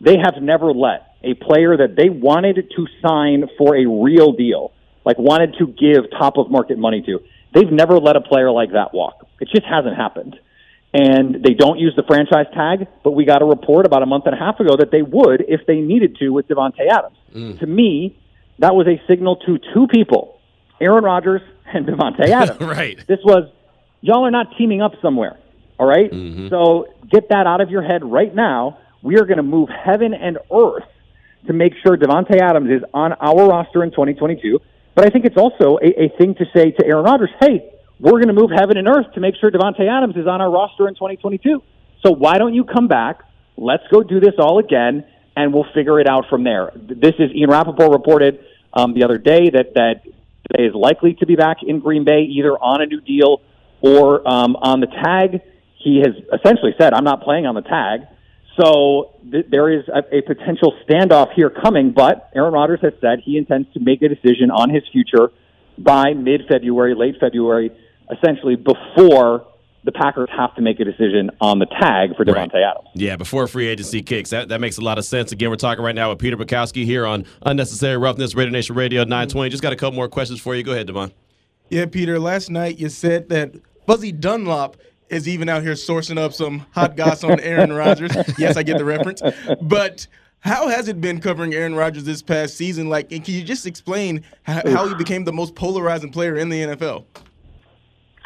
they have never let a player that they wanted to sign for a real deal, like wanted to give top of market money to, they've never let a player like that walk. It just hasn't happened. And they don't use the franchise tag, but we got a report about a month and a half ago that they would if they needed to with Davante Adams. Mm. To me, that was a signal to two people, Aaron Rodgers and Davante Adams. right. This was y'all are not teaming up somewhere. All right? mm-hmm. So get that out of your head right now we are going to move heaven and earth to make sure Davante Adams is on our roster in 2022. But I think it's also a, a thing to say to Aaron Rodgers, hey, we're going to move heaven and earth to make sure Davante Adams is on our roster in 2022. So why don't you come back? Let's go do this all again, and we'll figure it out from there. This is Ian Rapoport reported um, the other day that that today is likely to be back in Green Bay, either on a new deal or um, on the tag. He has essentially said, "I'm not playing on the tag." So th- there is a, a potential standoff here coming, but Aaron Rodgers has said he intends to make a decision on his future by mid February, late February, essentially before the Packers have to make a decision on the tag for Davante right. Adams. Yeah, before free agency kicks. That, that makes a lot of sense. Again, we're talking right now with Peter Bukowski here on Unnecessary Roughness, Raider Nation Radio 920. Just got a couple more questions for you. Go ahead, Devon. Yeah, Peter, last night you said that Fuzzy Dunlop is even out here sourcing up some hot goss on Aaron Rodgers. Yes, I get the reference. But how has it been covering Aaron Rodgers this past season? Like, and can you just explain how, how he became the most polarizing player in the NFL?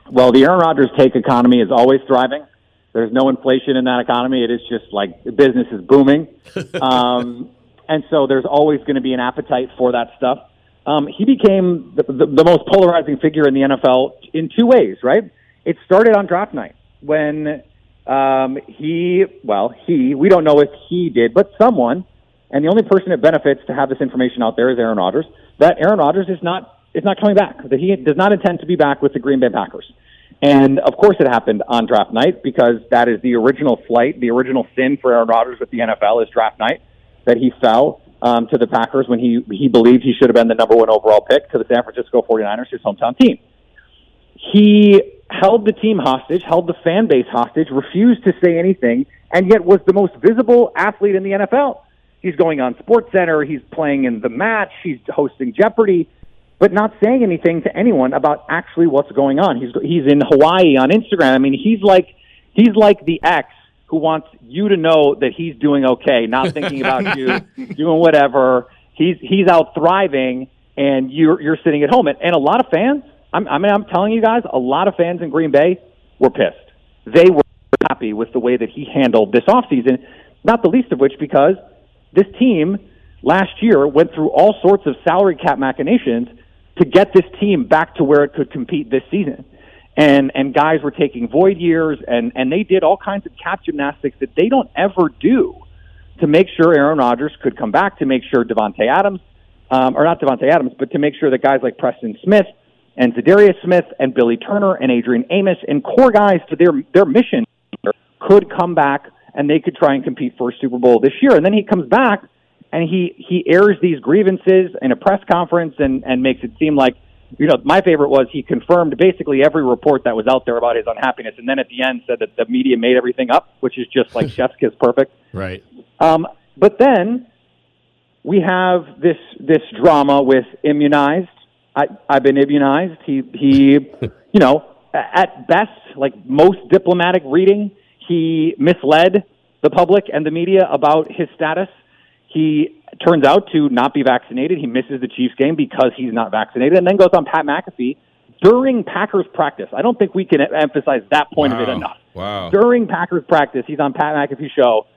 Well, the Aaron Rodgers take economy is always thriving. There's no inflation in that economy. It is just like business is booming. um, and so there's always going to be an appetite for that stuff. Um, he became the, the, the most polarizing figure in the NFL in two ways, right? It started on draft night when um, he, well, he, we don't know if he did, but someone, and the only person it benefits to have this information out there is Aaron Rodgers, that Aaron Rodgers is not is not coming back, that he does not intend to be back with the Green Bay Packers. And of course, it happened on draft night because that is the original flight, the original sin for Aaron Rodgers with the NFL is draft night that he fell um, to the Packers when he he believed he should have been the number one overall pick to the San Francisco 49ers, his hometown team. He held the team hostage, held the fan base hostage, refused to say anything, and yet was the most visible athlete in the NFL. He's going on Sports Center, he's playing in the match, he's hosting Jeopardy, but not saying anything to anyone about actually what's going on. He's he's in Hawaii on Instagram. I mean, he's like he's like the ex who wants you to know that he's doing okay, not thinking about you, doing whatever. He's he's out thriving, and you're you're sitting at home. And, and a lot of fans, I'm, I mean, I'm telling you guys, a lot of fans in Green Bay were pissed. They were happy with the way that he handled this offseason, not the least of which because this team last year went through all sorts of salary cap machinations to get this team back to where it could compete this season and and guys were taking void years and and they did all kinds of cap gymnastics that they don't ever do to make sure Aaron Rodgers could come back to make sure Davante Adams um, or not Davante Adams but to make sure that guys like Preston Smith and Za'Darius Smith and Billy Turner and Adrian Amos and core guys to their their mission could come back and they could try and compete for a Super Bowl this year and then he comes back and he he airs these grievances in a press conference and and makes it seem like you know, my favorite was he confirmed basically every report that was out there about his unhappiness, and then at the end said that the media made everything up, which is just like chef's kiss perfect. Right. Um, but then we have this this drama with immunized. I, I've been immunized. He he, you know, at best, like most diplomatic reading, he misled the public and the media about his status. He turns out to not be vaccinated. He misses the Chiefs game because he's not vaccinated, and then goes on Pat McAfee during Packers practice. I don't think we can emphasize that point wow. of it enough. Wow. During Packers practice, he's on Pat McAfee show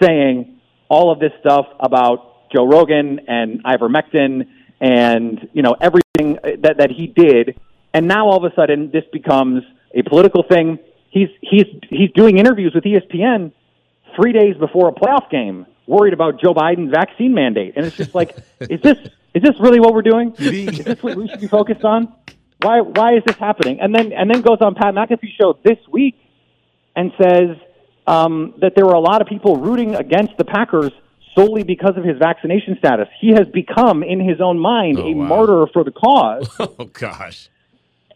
saying all of this stuff about Joe Rogan and ivermectin and you know everything that that he did, and now all of a sudden this becomes a political thing. He's he's he's doing interviews with ESPN three days before a playoff game worried about Joe Biden's vaccine mandate. And it's just like, is this is this really what we're doing? is this what we should be focused on? Why why is this happening? And then and then goes on Pat McAfee show this week and says um, that there were a lot of people rooting against the Packers solely because of his vaccination status. He has become, in his own mind, Oh, a wow. martyr for the cause. Oh gosh.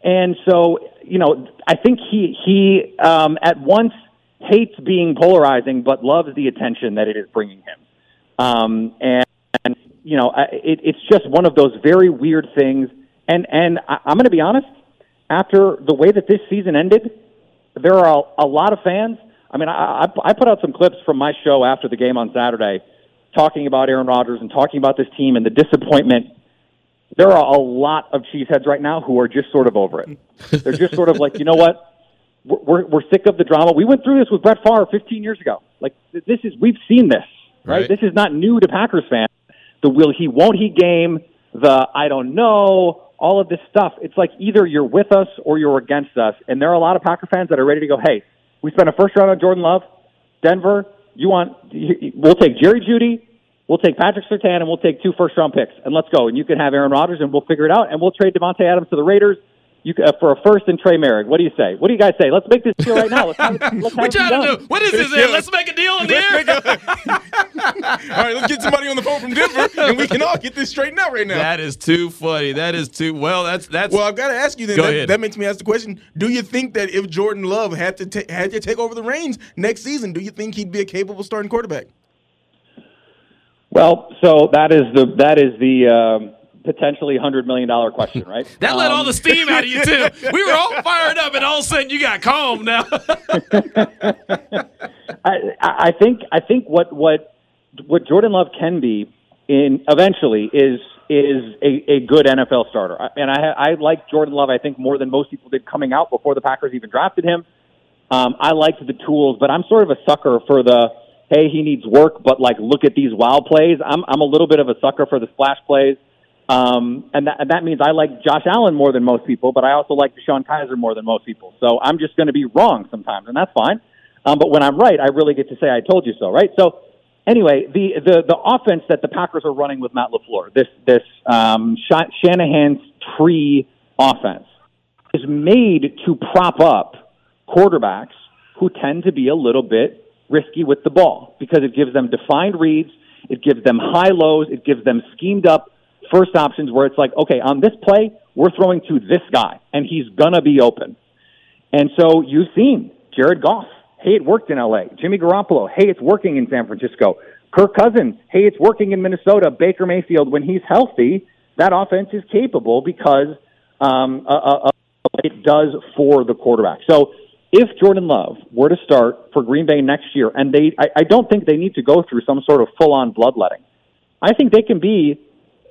And so, you know, I think he he um, at once hates being polarizing, but loves the attention that it is bringing him. Um, and, and you know, I- it, it's just one of those very weird things. And and I, I'm going to be honest. After the way that this season ended, there are a, a lot of fans. I mean, I, I I put out some clips from my show after the game on Saturday, talking about Aaron Rodgers and talking about this team and the disappointment there are a lot of cheeseheads right now who are just sort of over it. They're just sort of like, you know what? We're, we're, we're sick of the drama. We went through this with Brett Favre 15 years ago. Like, this is, we've seen this, right? Right. This is not new to Packers fans. The will he, won't he game, the I don't know, all of this stuff. It's like either you're with us or you're against us. And there are a lot of Packer fans that are ready to go, hey, we spent a first round on Jordan Love. Denver, you want, we'll take Jerry Jeudy, We'll take Patrick Surtain and we'll take two first round picks and let's go. And you can have Aaron Rodgers and we'll figure it out. And we'll trade Davante Adams to the Raiders. You uh, for a first and Trey Merrick. What do you say? What do you guys say? Let's make this deal right now. Let's have, let's have What it be trying done. to do? What is this? Here? Let's make a deal in the air. All right, let's get somebody on the phone from Denver, and we can all get this straightened out right now. That is too funny. That is too well. That's that's. well, I've got to ask you then. Go That, ahead. that makes me ask the question: Do you think that if Jordan Love had to ta- had to take over the reins next season, do you think he'd be a capable starting quarterback? Well, so that is the that is the um, potentially hundred million dollar question, right? that let all Um, the steam out of you too. We were all fired up, and all of a sudden you got calm now. I, I think I think what what what Jordan Love can be in eventually is is a, a good NFL starter. And I I like Jordan Love. I think more than most people did coming out before the Packers even drafted him. Um, I liked the tools, but I'm sort of a sucker for the hey, he needs work, but like look at these wow plays. I'm I'm a little bit of a sucker for the splash plays. Um, and, that, and that means I like Josh Allen more than most people, but I also like DeShone Kizer more than most people. So I'm just going to be wrong sometimes, and that's fine. Um, but when I'm right, I really get to say I told you so, right? So anyway, the the the offense that the Packers are running with Matt LaFleur, this this um, Shanahan's tree offense, is made to prop up quarterbacks who tend to be a little bit risky with the ball because it gives them defined reads, it gives them high lows, it gives them schemed up first options where it's like, okay, on this play, we're throwing to this guy and he's gonna be open. And so you've seen Jared Goff Hey, it worked in LA. Jimmy Garoppolo. Hey, it's working in San Francisco. Kirk Cousins. Hey, it's working in Minnesota. Baker Mayfield. When he's healthy, that offense is capable because um, uh, uh, it does for the quarterback. So if Jordan Love were to start for Green Bay next year, and they, I, I don't think they need to go through some sort of full-on bloodletting. I think they can be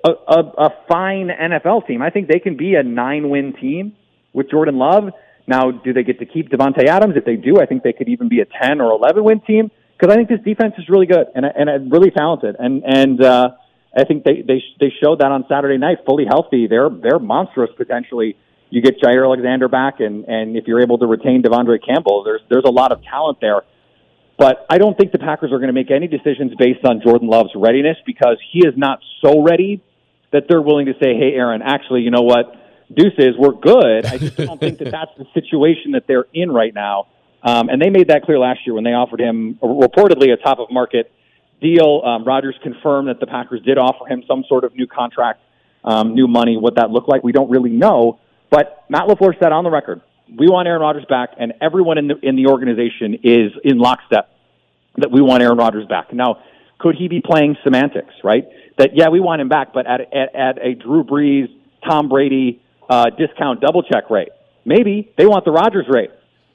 a, a, a fine NFL team. I think they can be a nine-win team with Jordan Love now, do they get to keep Davante Adams? If they do, I think they could even be a 10 or 11 win team because I think this defense is really good and and really talented. And and uh, I think they they they showed that on Saturday night, fully healthy. They're they're monstrous potentially. You get Jaire Alexander back, and and if you're able to retain De'Vondre Campbell, there's there's a lot of talent there. But I don't think the Packers are going to make any decisions based on Jordan Love's readiness because he is not so ready that they're willing to say, "Hey, Aaron, actually, you know what? deuces, we're good. I just don't think that that's the situation that they're in right now. Um, and they made that clear last year when they offered him reportedly a top of market deal. Um, Rodgers confirmed that the Packers did offer him some sort of new contract, um, new money. What that looked like, we don't really know. But Matt LaFleur said on the record, we want Aaron Rodgers back, and everyone in the in the organization is in lockstep that we want Aaron Rodgers back. Now, could he be playing semantics, right? That yeah, we want him back, but at at, at a Drew Brees, Tom Brady, uh, discount double check rate. Maybe they want the Rodgers rate,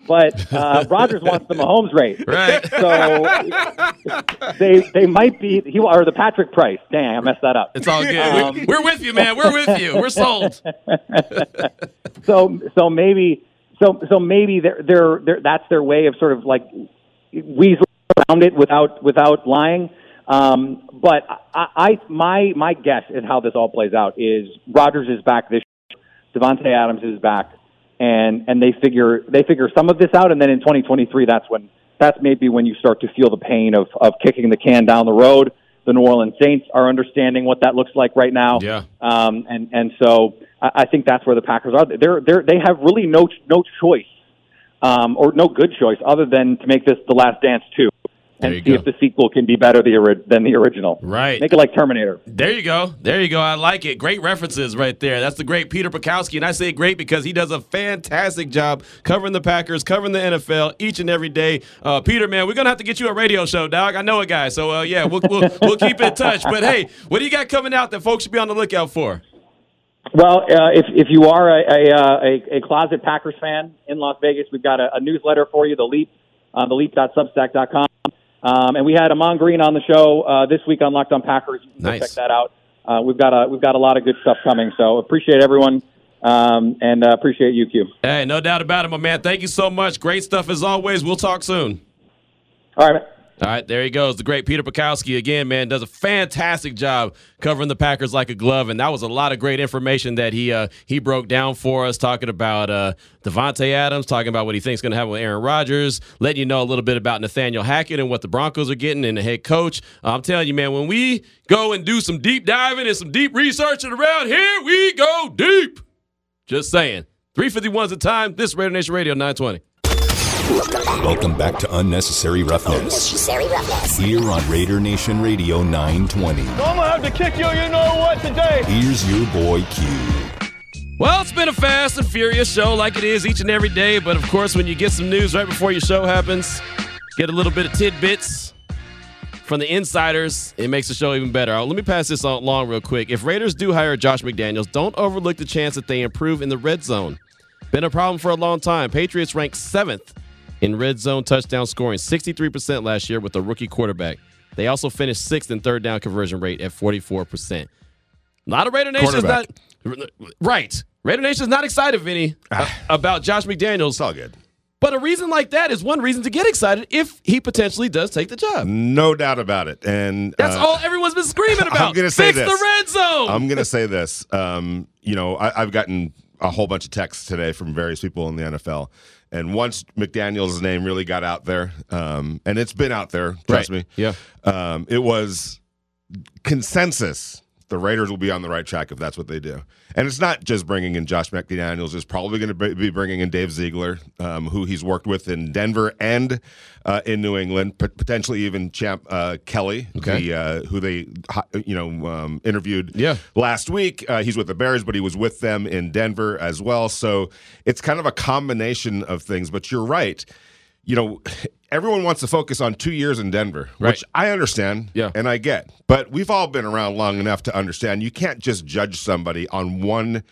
but uh, Rodgers wants the Mahomes rate. Right. So they they might be he or the Patrick Price. Dang, I messed that up. It's all good. Um, We're with you, man. We're with you. We're sold. so so maybe so so maybe they're, they're, they're that's their way of sort of like weasel around it without without lying. Um, but I, I my my guess at how this all plays out is Rodgers is back this Davante Adams is back, and and they figure they figure some of this out, and then in 2023, that's when that's maybe when you start to feel the pain of of kicking the can down the road. The New Orleans Saints are understanding what that looks like right now, yeah. Um, and and so I, I think that's where the Packers are. They're they're they have really no no choice, um, or no good choice other than to make this the last dance too and see go. if the sequel can be better than the original. Right. Make it like Terminator. There you go. There you go. I like it. Great references right there. That's the great Peter Bukowski. And I say great because he does a fantastic job covering the Packers, covering the NFL each and every day. Uh, Peter, man, we're going to have to get you a radio show, dog. I know a guy. So, uh, yeah, we'll, we'll, we'll keep in touch. But, hey, what do you got coming out that folks should be on the lookout for? Well, uh, if if you are a a, uh, a a, closet Packers fan in Las Vegas, we've got a, a newsletter for you, the Leap, on uh, the Leap.substack.com. Um, and we had Ahman Green on the show uh, this week on Locked On Packers. Nice. Check that out. Uh, we've got a we've got a lot of good stuff coming. So appreciate everyone. Um, and uh, appreciate you, Q. Hey, no doubt about it, my man. Thank you so much. Great stuff as always. We'll talk soon. All right. All right, there he goes. The great Peter Bukowski again, man, does a fantastic job covering the Packers like a glove, and that was a lot of great information that he uh, he broke down for us, talking about uh, Davante Adams, talking about what he thinks going to happen with Aaron Rodgers, letting you know a little bit about Nathaniel Hackett and what the Broncos are getting and the head coach. I'm telling you, man, when we go and do some deep diving and some deep researching around here, we go deep. Just saying. 351 is the time. This is Raider Nation Radio 920. Welcome back to Unnecessary Roughness. Unnecessary Roughness. Here on Raider Nation Radio 920. I'm gonna have to kick you, you know what, today. Here's your boy Q. Well, it's been a fast and furious show like it is each and every day, but of course, when you get some news right before your show happens, get a little bit of tidbits from the insiders, it makes the show even better. Uh, let me pass this along real quick. If Raiders do hire Josh McDaniels, don't overlook the chance that they improve in the red zone. Been a problem for a long time. Patriots ranked seventh in red zone touchdown scoring, 63% last year with a rookie quarterback. They also finished sixth in third down conversion rate at 44%. Not A lot of Raider Nation is not right. Raider Nation is not excited, Vinny, ah. about Josh McDaniels. It's all good. But a reason like that is one reason to get excited if he potentially does take the job. No doubt about it. And That's uh, all everyone's been screaming about. I'm gonna say Fix this. the red zone. I'm going to say this. Um, you know, I, I've gotten a whole bunch of texts today from various people in the NFL. And once McDaniel's name really got out there, um, and it's been out there, trust Right. me. Yeah. Um, it was consensus the Raiders will be on the right track if that's what they do. And it's not just bringing in Josh McDaniels. It's probably going to be bringing in Dave Ziegler, um, who he's worked with in Denver and uh, in New England, pot- potentially even Champ uh, Kelly, Okay. the, uh, who they you know um, interviewed Yeah. last week. Uh, he's with the Bears, but he was with them in Denver as well. So it's kind of a combination of things. But you're right. You know, everyone wants to focus on two years in Denver, Right. which I understand Yeah. and I get. But we've all been around long enough to understand you can't just judge somebody on one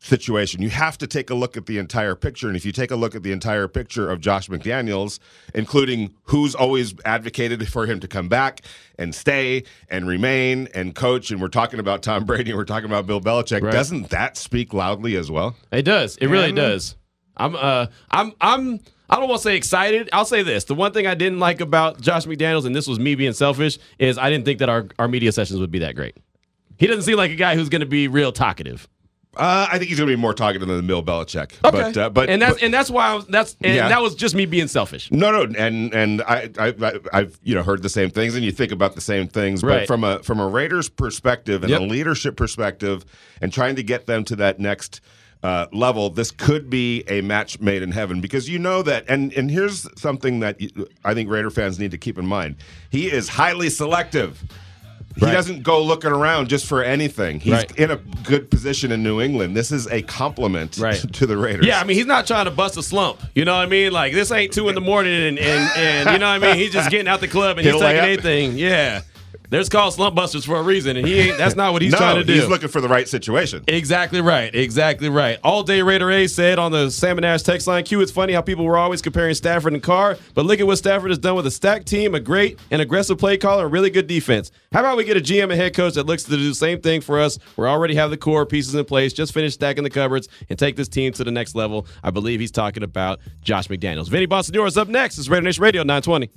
situation. You have to take a look at the entire picture. And if you take a look at the entire picture of Josh McDaniels, including who's always advocated for him to come back and stay and remain and coach, and we're talking about Tom Brady and we're talking about Bill Belichick, Right. doesn't that speak loudly as well? It does. It really man. does. I'm uh I'm I'm I don't want to say excited. I'll say this. The one thing I didn't like about Josh McDaniels, and this was me being selfish, is I didn't think that our, our media sessions would be that great. He doesn't seem like a guy who's going to be real talkative. Uh, I think he's going to be more talkative than Bill Belichick. But, uh, but and that's but- and that's why I was, that's and Yeah. that was just me being selfish. No, no, and and I, I, I I've you know heard the same things, and you think about the same things, but from a from a Raiders perspective and a leadership perspective, and trying to get them to that next uh, level, this could be a match made in heaven because you know that. And and here's something that you, I think Raider fans need to keep in mind: he is highly selective. He Right. doesn't go looking around just for anything. He's Right. in a good position in New England. This is a compliment Right. to the Raiders. Yeah, I mean he's not trying to bust a slump. You know what I mean? Like this ain't two in the morning and and, and you know what I mean? He's just getting out the club and Hit he's taking anything. Yeah. There's called slump busters for a reason, and he ain't that's not what he's no, trying to do. he's looking for the right situation. Exactly right. Exactly right. All day Raider A said on the Salmon Ash text line, Q, it's funny how people were always comparing Stafford and Carr, but look at what Stafford has done with a stacked team, a great and aggressive play caller, and really good defense. How about we get a GM and head coach that looks to do the same thing for us? We already have the core pieces in place, just finish stacking the cupboards and take this team to the next level. I believe he's talking about Josh McDaniels. Vinny Bonsignore is up next. It's Raider Nation Radio 920.